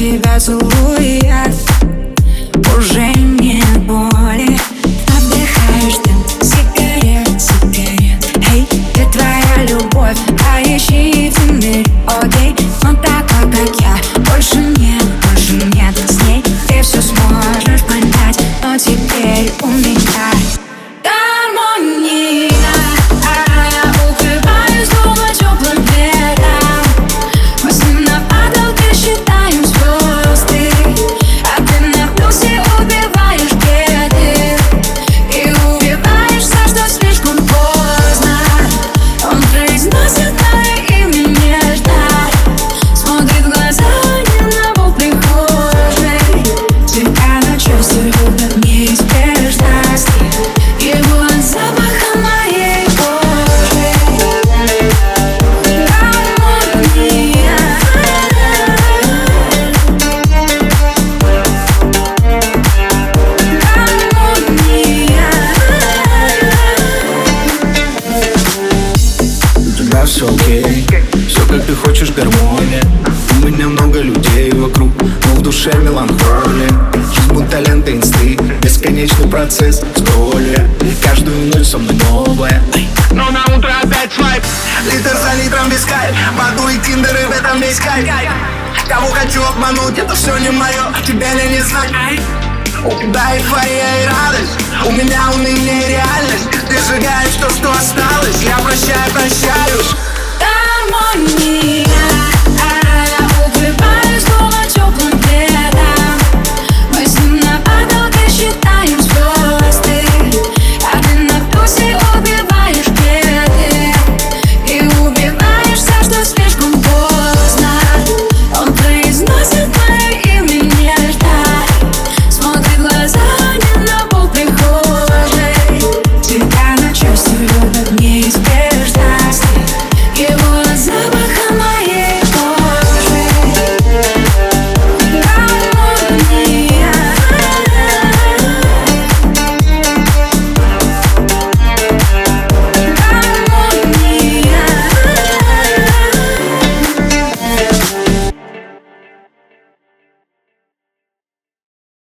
тебя целует Уже как ты хочешь, гармония. У меня много людей вокруг Но в душе меланхолия. Жизнь будто лента инсты Бесконечный процесс скролля Каждую ночь со мной новая. Но на утро опять свайп. Литр за литром без кайф. Воду и тиндеры в этом весь кайф. Кого хочу обмануть, это все не мое Тебя я не знаю Да и твоя и радость. У меня уныние реальность. Ты сжигаешь то, что осталось. Я прощаю, прощаю Гармония